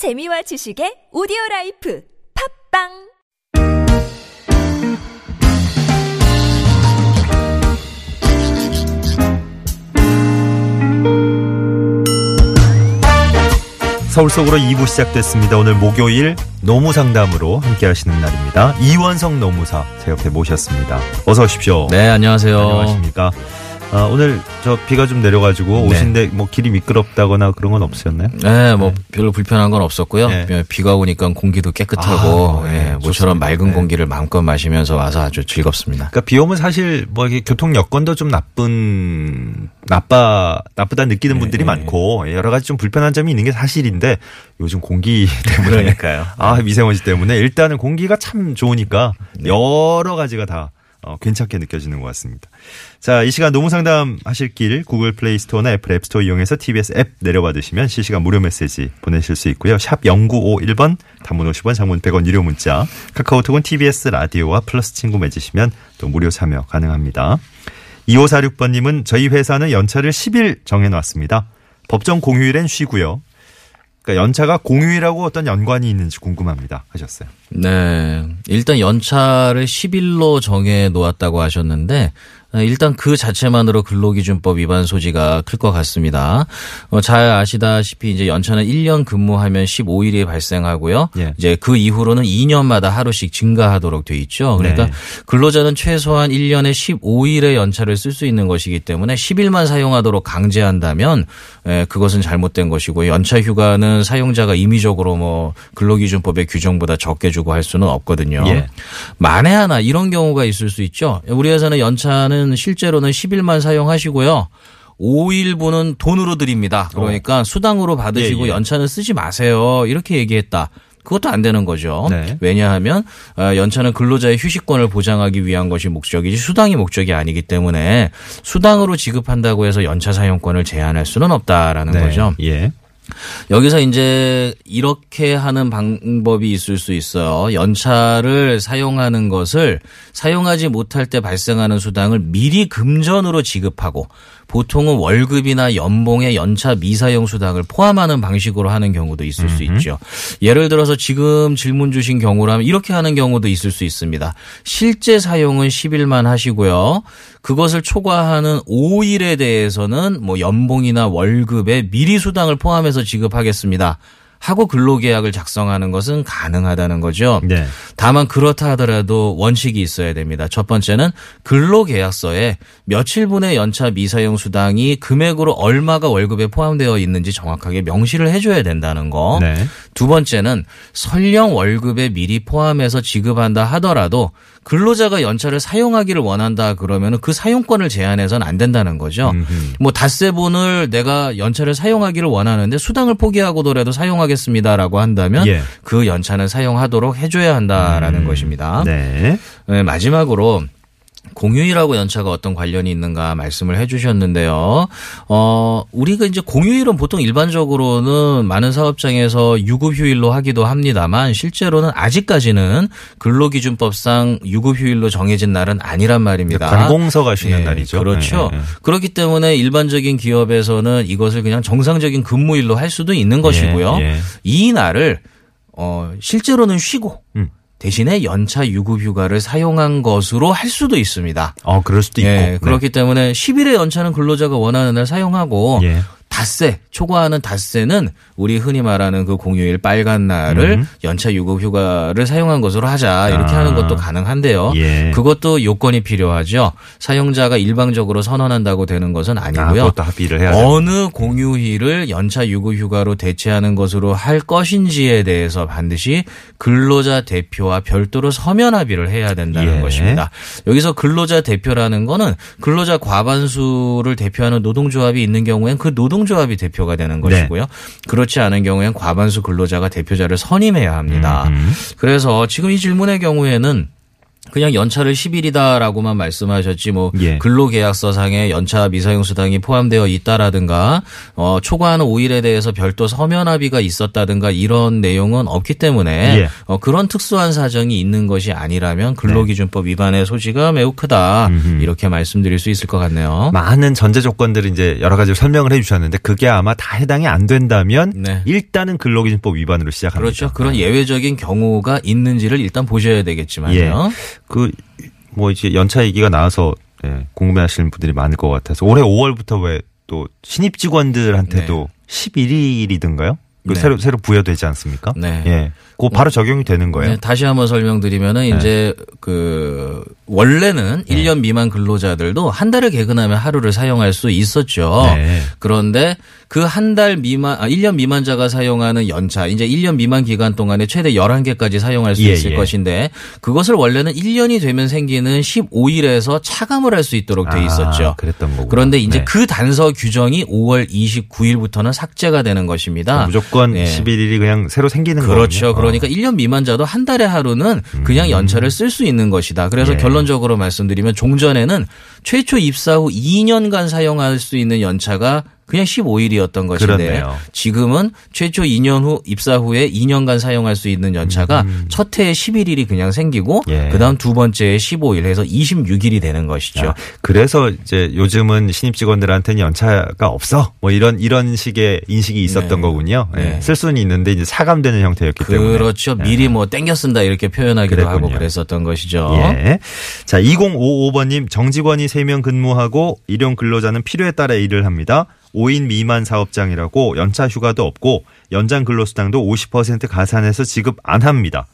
재미와 지식의 오디오 라이프 팟빵 서울 속으로 2부 시작됐습니다. 오늘 목요일 노무 상담으로 함께 하시는 날입니다. 이원석 노무사 제 옆에 모셨습니다. 어서 오십시오. 네, 안녕하세요. 안녕하십니까. 아, 오늘 저 비가 좀 내려가지고 네. 오신데 뭐 길이 미끄럽다거나 그런 건 없으셨나요? 네, 뭐 별로 불편한 건 없었고요. 네. 예, 비가 오니까 공기도 깨끗하고 아, 네, 예, 모처럼 좋습니다. 맑은 네. 공기를 마음껏 마시면서 와서 아주 즐겁습니다. 그러니까 비 오면 사실 뭐 이게 교통 여건도 좀 나쁜 나빠 나쁘다 느끼는 네, 분들이 네. 많고 여러 가지 좀 불편한 점이 있는 게 사실인데 요즘 공기 때문에 그러니까요. 아 미세먼지 때문에 일단은 공기가 참 좋으니까 여러 가지가 다 어, 괜찮게 느껴지는 것 같습니다. 자, 이 시간 노무 상담 하실 길 구글 플레이 스토어나 애플 앱 스토어 이용해서 TBS 앱 내려받으시면 실시간 무료 메시지 보내실 수 있고요. 샵 0951번 단문 50원 장문 100원 유료 문자 카카오톡은 TBS 라디오와 플러스 친구 맺으시면 또 무료 참여 가능합니다. 2546번님은 저희 회사는 연차를 10일 정해놨습니다. 법정 공휴일엔 쉬고요. 그러니까 연차가 공휴일하고 어떤 연관이 있는지 궁금합니다. 하셨어요. 네. 일단 연차를 10일로 정해 놓았다고 하셨는데 어, 일단 그 자체만으로 근로기준법 위반 소지가 클 것 같습니다. 어, 잘 아시다시피 이제 연차는 1년 근무하면 15일이 발생하고요. 예. 이제 그 이후로는 2년마다 하루씩 증가하도록 돼 있죠. 그러니까 네. 근로자는 최소한 1년에 15일의 연차를 쓸 수 있는 것이기 때문에 10일만 사용하도록 강제한다면 에, 그것은 잘못된 것이고 연차 휴가는 사용자가 임의적으로 뭐 근로기준법의 규정보다 적게 주고 할 수는 없거든요. 예. 만에 하나 이런 경우가 있을 수 있죠. 우리 회사는 연차는 실제로는 10일만 사용하시고요. 5일분은 돈으로 드립니다. 그러니까 수당으로 받으시고 어. 예, 예. 연차는 쓰지 마세요. 이렇게 얘기했다. 그것도 안 되는 거죠. 네. 왜냐하면 어, 연차는 근로자의 휴식권을 보장하기 위한 것이 목적이지 수당이 목적이 아니기 때문에 수당으로 지급한다고 해서 연차 사용권을 제한할 수는 없다라는 거죠. 예. 여기서 이제 이렇게 하는 방법이 있을 수 있어요. 연차를 사용하는 것을 사용하지 못할 때 발생하는 수당을 미리 금전으로 지급하고 보통은 월급이나 연봉에 연차 미사용 수당을 포함하는 방식으로 하는 경우도 있을 수 있죠. 예를 들어서 지금 질문 주신 경우라면 이렇게 하는 경우도 있을 수 있습니다. 실제 사용은 10일만 하시고요. 그것을 초과하는 5일에 대해서는 뭐 연봉이나 월급에 미리 수당을 포함해서 지급하겠습니다. 하고 근로계약을 작성하는 것은 가능하다는 거죠. 네. 다만 그렇다 하더라도 원칙이 있어야 됩니다. 첫 번째는 근로계약서에 며칠분의 연차 미사용 수당이 금액으로 얼마가 월급에 포함되어 있는지 정확하게 명시를 해줘야 된다는 거. 네. 두 번째는 설령 월급에 미리 포함해서 지급한다 하더라도 근로자가 연차를 사용하기를 원한다 그러면 그 사용권을 제한해서는 안 된다는 거죠. 뭐 닷새분을 내가 연차를 사용하기를 원하는데 수당을 포기하고더라도 사용하겠습니다라고 한다면 예. 그 연차는 사용하도록 해줘야 한다라는 것입니다. 네. 네, 마지막으로 공휴일하고 연차가 어떤 관련이 있는가 말씀을 해 주셨는데요. 어, 우리가 이제 공휴일은 보통 일반적으로는 많은 사업장에서 유급휴일로 하기도 합니다만 실제로는 아직까지는 근로기준법상 유급휴일로 정해진 날은 아니란 말입니다. 관공서가 쉬는 예, 날이죠. 그렇죠. 예, 예. 그렇기 때문에 일반적인 기업에서는 이것을 그냥 정상적인 근무일로 할 수도 있는 것이고요. 예. 이 날을 어 실제로는 쉬고 음. 대신에 연차 유급 휴가를 사용한 것으로 할 수도 있습니다. 어, 그럴 수도 있고. 예, 네. 그렇기 때문에 10일의 연차는 근로자가 원하는 날 사용하고 예. 닷새 초과하는 닷새는 우리 흔히 말하는 그 공휴일 빨간 날을 음. 연차 유급 휴가를 사용한 것으로 하자 이렇게 아. 하는 것도 가능한데요. 예. 그것도 요건이 필요하죠. 사용자가 일방적으로 선언한다고 되는 것은 아, 아니고요. 그것도 합의를 해야 돼. 어느 공휴일을 연차 유급 휴가로 대체하는 것으로 할 것인지에 대해서 반드시 근로자 대표와 별도로 서면 합의를 해야 된다는 예. 것입니다. 여기서 근로자 대표라는 거는 근로자 과반수를 대표하는 노동조합이 있는 경우엔 그 노동 조합이 대표가 되는 네. 것이고요. 그렇지 않은 경우엔 과반수 근로자가 대표자를 선임해야 합니다. 음. 그래서 지금 이 질문의 경우에는 그냥 연차를 10일이다라고만 말씀하셨지 뭐 예. 근로계약서상에 연차 미사용 수당이 포함되어 있다라든가 어 초과하는 5일에 대해서 별도 서면 합의가 있었다든가 이런 내용은 없기 때문에 예. 어 그런 특수한 사정이 있는 것이 아니라면 근로기준법 위반의 소지가 매우 크다 이렇게 말씀드릴 수 있을 것 같네요. 많은 전제 조건들을 이제 여러 가지 설명을 해주셨는데 그게 아마 다 해당이 안 된다면 네. 일단은 근로기준법 위반으로 시작합니다. 그렇죠. 그런 예외적인 경우가 있는지를 일단 보셔야 되겠지만요. 예. 그 뭐 이제 연차 얘기가 나와서 예, 궁금해하시는 분들이 많을 것 같아서 올해 5월부터 왜 또 신입 직원들한테도 11일이든가요? 그 네. 새로 새로 부여되지 않습니까? 네. 예. 그거 바로 적용이 되는 거예요. 네, 다시 한번 설명드리면은 이제 그 원래는 1년 미만 근로자들도 한 달을 개근하면 하루를 사용할 수 있었죠. 네. 그런데 그 한 달 미만 아 1년 미만자가 사용하는 연차 이제 1년 미만 기간 동안에 최대 11개까지 사용할 수 예, 있을 예. 것인데 그것을 원래는 1년이 되면 생기는 15일에서 차감을 할 수 있도록 돼 있었죠. 아, 그랬던 거고. 그런데 이제 그 단서 규정이 5월 29일부터는 삭제가 되는 것입니다. 무조건 예. 11일이 그냥 새로 생기는 거예요. 그렇죠. 그러니까 1년 미만자도 한 달에 하루는 그냥 연차를 쓸 수 있는 것이다. 그래서 음. 예. 결론적으로 말씀드리면 종전에는 최초 입사 후 2년간 사용할 수 있는 연차가 그냥 15일이었던 것인데 그렇네요. 지금은 최초 2년 후 입사 후에 2년간 사용할 수 있는 연차가 첫 해에 11일이 그냥 생기고 음. 예. 그다음 두 번째에 15일 해서 26일이 되는 것이죠. 아, 그래서 이제 요즘은 신입 직원들한테는 연차가 없어. 뭐 이런 이런 식의 인식이 있었던 네. 거군요. 예. 네. 쓸 수는 있는데 이제 차감되는 형태였기 때문에. 그렇죠. 미리 뭐 땡겨 쓴다 이렇게 표현하기도 하고 그랬군요. 그랬었던 것이죠. 예. 자, 2055번님 정직원이 3명 근무하고 일용 근로자는 필요에 따라 일을 합니다. 5인 미만 사업장이라고 연차 휴가도 없고 연장 근로수당도 50% 가산해서 지급 안 합니다.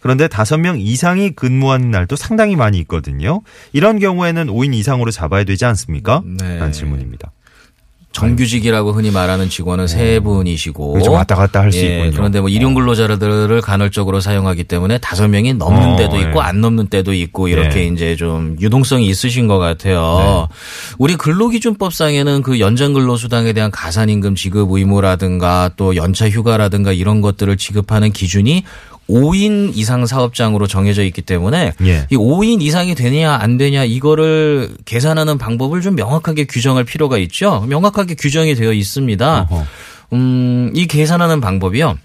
그런데 5명 이상이 근무하는 날도 상당히 많이 있거든요. 이런 경우에는 5인 이상으로 잡아야 되지 않습니까? 네. 라는 질문입니다. 정규직이라고 흔히 말하는 직원은 세 분이시고 좀 왔다 갔다 할수 예, 있군요. 그런데 뭐 일용 근로자들을 간헐적으로 사용하기 때문에 다섯 명이 넘는 어, 때도 있고 예. 안 넘는 때도 있고 이렇게 네. 이제 좀 유동성이 있으신 것 같아요. 우리 근로기준법상에는 그 연장 근로수당에 대한 가산임금 지급 의무라든가 또 연차 휴가라든가 이런 것들을 지급하는 기준이 5인 이상 사업장으로 정해져 있기 때문에 예. 이 5인 이상이 되냐 안 되냐 이거를 계산하는 방법을 좀 명확하게 규정할 필요가 있죠. 명확하게 규정이 되어 있습니다. 어허. 음, 이 계산하는 방법이요.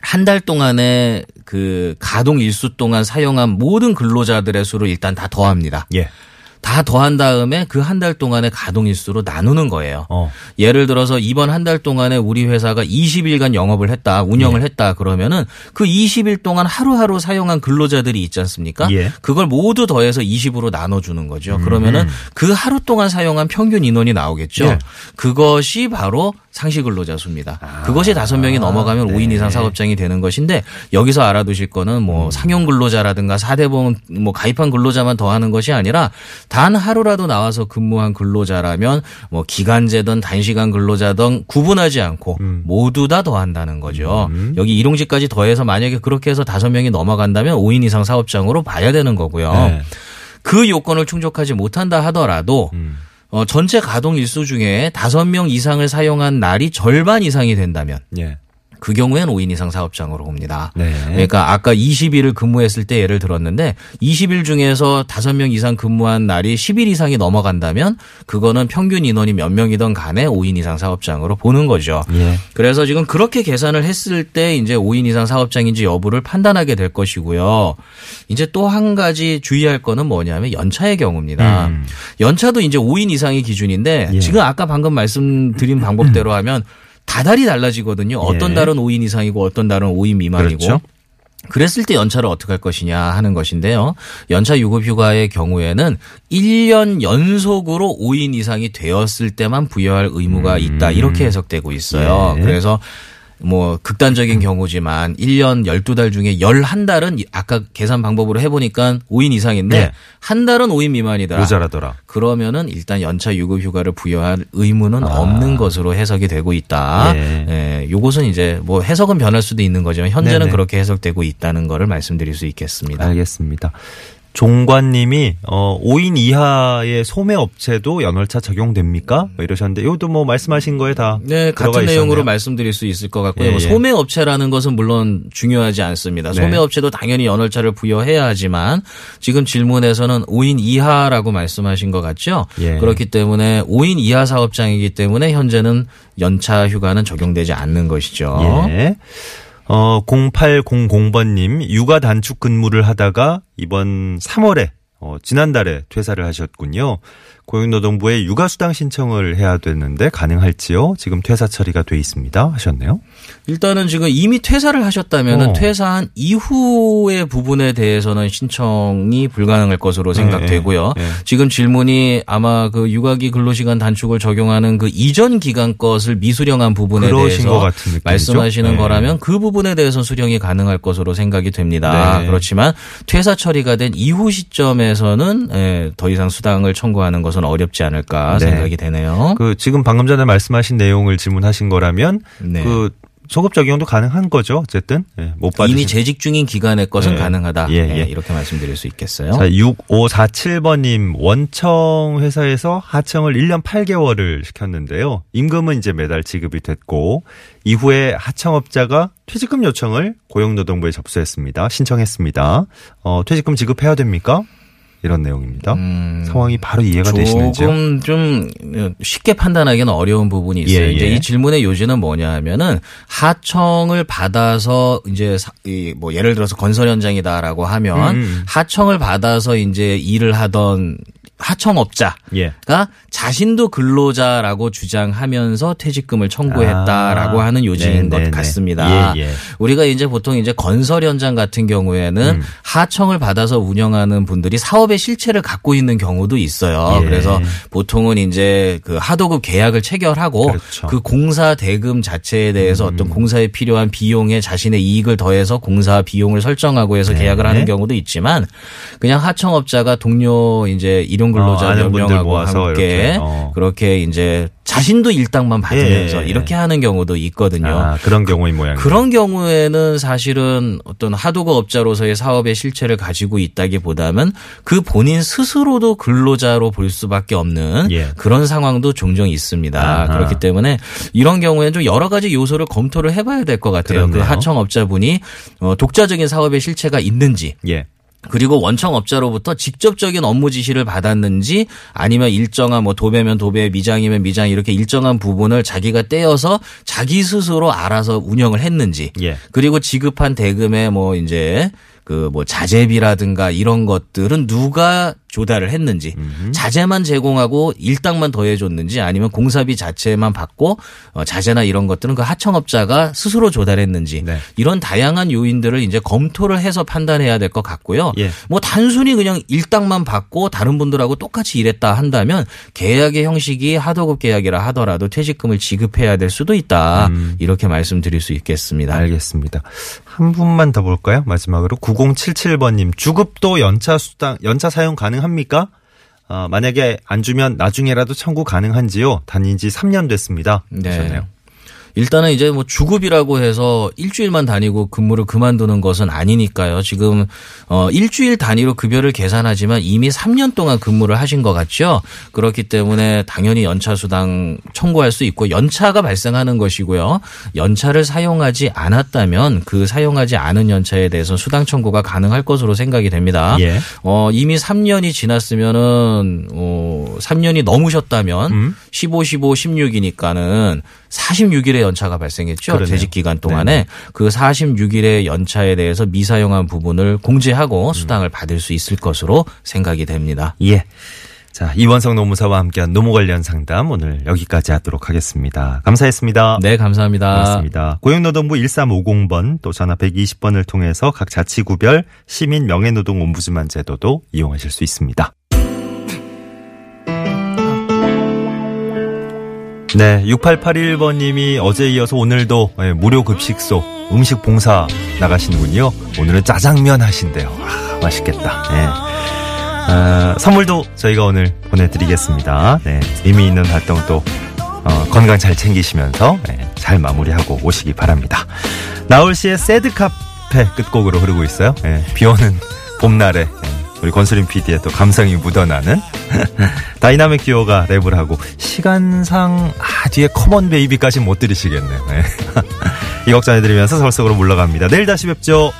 한 달 동안에 그 가동 일수 동안 사용한 모든 근로자들의 수를 일단 다 더합니다. 예. 다 더한 다음에 그 한 달 동안의 가동 일수로 나누는 거예요. 어. 예를 들어서 이번 한 달 동안에 우리 회사가 20일간 영업을 했다, 네. 운영을 했다 그러면은 그 20일 동안 하루하루 사용한 근로자들이 있지 않습니까? 예. 음. 그걸 모두 더해서 20으로 나눠주는 거죠. 그러면은 그 하루 동안 사용한 평균 인원이 나오겠죠. 예. 그것이 바로 상시 근로자 수입니다. 아. 그것이 다섯 명이 넘어가면 네. 5인 이상 사업장이 되는 것인데 여기서 알아두실 거는 음. 뭐 상용 근로자라든가 사대보험 뭐 가입한 근로자만 더하는 것이 아니라 단 하루라도 나와서 근무한 근로자라면 뭐 기간제든 단시간 근로자든 구분하지 않고 음. 모두 다 더한다는 거죠. 여기 일용직까지 더해서 만약에 그렇게 해서 다섯 명이 넘어간다면 5인 이상 사업장으로 봐야 되는 거고요. 네. 그 요건을 충족하지 못한다 하더라도 음. 어, 전체 가동 일수 중에 다섯 명 이상을 사용한 날이 절반 이상이 된다면 예. 그 경우에는 5인 이상 사업장으로 옵니다. 네. 그러니까 아까 20일을 근무했을 때 예를 들었는데 20일 중에서 5명 이상 근무한 날이 10일 이상이 넘어간다면 그거는 평균 인원이 몇 명이든 간에 5인 이상 사업장으로 보는 거죠. 예. 그래서 지금 그렇게 계산을 했을 때 이제 5인 이상 사업장인지 여부를 판단하게 될 것이고요. 이제 또 한 가지 주의할 거는 뭐냐면 연차의 경우입니다. 음. 연차도 이제 5인 이상이 기준인데 예. 지금 아까 방금 말씀드린 방법대로 하면 다달이 달라지거든요. 어떤 예. 달은 5인 이상이고 어떤 달은 5인 미만이고. 그렇죠. 그랬을 때 연차를 어떻게 할 것이냐 하는 것인데요. 연차 유급 휴가의 경우에는 1년 연속으로 5인 이상이 되었을 때만 부여할 의무가 있다. 이렇게 해석되고 있어요. 예. 그래서 뭐 극단적인 경우지만 1년 12달 중에 11달은 아까 계산 방법으로 해 보니까 5인 이상인데 네. 한 달은 5인 미만이다. 모자라더라. 그러면은 일단 연차 유급 휴가를 부여할 의무는 없는 것으로 해석이 되고 있다. 아. 예. 예, 요것은 이제 뭐 해석은 변할 수도 있는 거지만 현재는 네네. 그렇게 해석되고 있다는 거를 말씀드릴 수 있겠습니다. 알겠습니다. 종관님이 어 5인 이하의 소매 업체도 연월차 적용됩니까? 뭐 이러셨는데 이것도 뭐 말씀하신 거에 다 네, 같은 내용으로 있었네요. 말씀드릴 수 있을 것 같고요. 예, 뭐 예. 소매 업체라는 것은 물론 중요하지 않습니다. 네. 소매업체도 당연히 연월차를 부여해야 하지만 지금 질문에서는 5인 이하라고 말씀하신 것 같죠. 예. 그렇기 때문에 5인 이하 사업장이기 때문에 현재는 연차 휴가는 적용되지 않는 것이죠. 예. 어 0800번님 육아 단축 근무를 하다가 이번 3월에 어, 지난달에 퇴사를 하셨군요. 고용노동부에 육아수당 신청을 해야 되는데 가능할지요? 지금 퇴사 처리가 돼 있습니다. 하셨네요. 일단은 지금 이미 퇴사를 하셨다면 어. 은 퇴사한 이후의 부분에 대해서는 신청이 불가능할 것으로 생각되고요. 예, 예. 지금 질문이 아마 그 육아기 근로시간 단축을 적용하는 그 이전 기간 것을 미수령한 부분에 대해서. 말씀하시는 네. 거라면 그 부분에 대해서 수령이 가능할 것으로 생각이 됩니다. 네. 그렇지만 퇴사 처리가 된 이후 시점에서는 예, 더 이상 수당을 청구하는 것은 어렵지 않을까 네. 생각이 되네요. 그 지금 방금 전에 말씀하신 내용을 질문하신 거라면 네. 그 소급 적용도 가능한 거죠. 어쨌든 예, 못 받으신 이미 재직 중인 기간의 것은 네. 가능하다. 예, 예, 예. 이렇게 말씀드릴 수 있겠어요. 자, 6547번님, 원청 회사에서 하청을 1년 8개월을 시켰는데요. 임금은 이제 매달 지급이 됐고, 이후에 하청업자가 퇴직금 요청을 고용노동부에 접수했습니다. 신청했습니다. 어, 퇴직금 지급해야 됩니까? 이런 내용입니다. 상황이 바로 이해가 되시는지요? 음, 조금 좀 쉽게 판단하기는 어려운 부분이 있어요. 예, 이제 예. 이 질문의 요지는 뭐냐 하면은 하청을 받아서 이제 사- 이뭐 예를 들어서 건설 현장이다라고 하면 음. 하청을 받아서 이제 일을 하던 하청업자 예. 가 자신도 근로자라고 주장하면서 퇴직금을 청구했다라고 아, 하는 요지인 네, 네, 것 네. 같습니다. 예, 예. 우리가 이제 보통 이제 건설 현장 같은 경우에는 음. 하청을 받아서 운영하는 분들이 사업의 실체를 갖고 있는 경우도 있어요. 예. 그래서 보통은 이제 그 하도급 계약을 체결하고 그렇죠. 음. 그 공사 대금 자체에 대해서 어떤 공사에 필요한 비용에 자신의 이익을 더해서 공사 비용을 설정하고 해서 네. 계약을 하는 경우도 있지만 그냥 하청업자가 동료 이제 일용 어, 근로자 몇 분들 명하고 모아서 함께 이렇게, 어. 그렇게 이제 자신도 일당만 받으면서 예, 예. 이렇게 하는 경우도 있거든요. 아, 그런 경우인 모양이에요. 그런 경우에는 사실은 어떤 하도급 업자로서의 사업의 실체를 가지고 있다기보다는 그 본인 스스로도 근로자로 볼 수밖에 없는 예. 그런 상황도 종종 있습니다. 아하. 그렇기 때문에 이런 경우에는 좀 여러 가지 요소를 검토를 해봐야 될 것 같아요. 그 그렇네요. 하청업자분이 어, 독자적인 사업의 실체가 있는지 예. 그리고 원청업자로부터 직접적인 업무 지시를 받았는지 아니면 일정한 뭐 도배면 도배, 미장이면 미장 이렇게 일정한 부분을 자기가 떼어서 자기 스스로 알아서 운영을 했는지 예. 그리고 지급한 대금에 뭐 이제 그 뭐 자재비라든가 이런 것들은 누가 조달을 했는지 자재만 제공하고 일당만 더해줬는지 아니면 공사비 자체만 받고 어, 자재나 이런 것들은 그 하청업자가 스스로 조달했는지 네. 이런 다양한 요인들을 이제 검토를 해서 판단해야 될 것 같고요. 예. 뭐 단순히 그냥 일당만 받고 다른 분들하고 똑같이 일했다 한다면 계약의 형식이 하도급 계약이라 하더라도 퇴직금을 지급해야 될 수도 있다. 이렇게 말씀드릴 수 있겠습니다. 알겠습니다. 한 분만 더 볼까요? 마지막으로 9077번님 주급도 연차 수당 연차 사용 가능합니까? 어, 만약에 안 주면 나중에라도 청구 가능한지요? 다닌 지 3년 됐습니다. 네. 하셨네요. 일단은 이제 뭐 주급이라고 해서 일주일만 다니고 근무를 그만두는 것은 아니니까요. 지금 어 일주일 단위로 급여를 계산하지만 이미 3년 동안 근무를 하신 것 같죠. 그렇기 때문에 당연히 연차 수당 청구할 수 있고 연차가 발생하는 것이고요. 연차를 사용하지 않았다면 그 사용하지 않은 연차에 대해서 수당 청구가 가능할 것으로 생각이 됩니다. 예. 어, 이미 3년이 지났으면은, 어, 3년이 넘으셨다면, 음. 15, 15, 16이니까는 46일의 연차가 발생했죠. 그러네요. 재직 기간 동안에. 그 46일의 연차에 대해서 미사용한 부분을 공제하고 수당을 받을 수 있을 것으로 생각이 됩니다. 예. 자, 이원성 노무사와 함께한 노무 관련 상담 오늘 여기까지 하도록 하겠습니다. 감사했습니다. 네, 감사합니다. 고맙습니다. 고용노동부 1350번 또 전화 120번을 통해서 각 자치구별 시민 명예노동 옴부즈만 제도도 이용하실 수 있습니다. 네, 6881번님이 어제 이어서 오늘도 예, 무료 급식소 음식 봉사 나가시는군요. 오늘은 짜장면 하신대요. 아, 맛있겠다. 예. 아, 선물도 저희가 오늘 보내드리겠습니다. 네, 의미 있는 활동 또 어, 건강 잘 챙기시면서 예, 잘 마무리하고 오시기 바랍니다. 나올 씨의 새드 카페 끝곡으로 흐르고 있어요. 예, 비 오는 봄날에 예, 우리 권수림 PD의 또 감성이 묻어나는 다이나믹 듀오가 랩을 하고 시간상 아 뒤에 come on baby까지 못 들으시겠네요. 네. 이곡 전해드리면서 서울 속으로 물러갑니다. 내일 다시 뵙죠.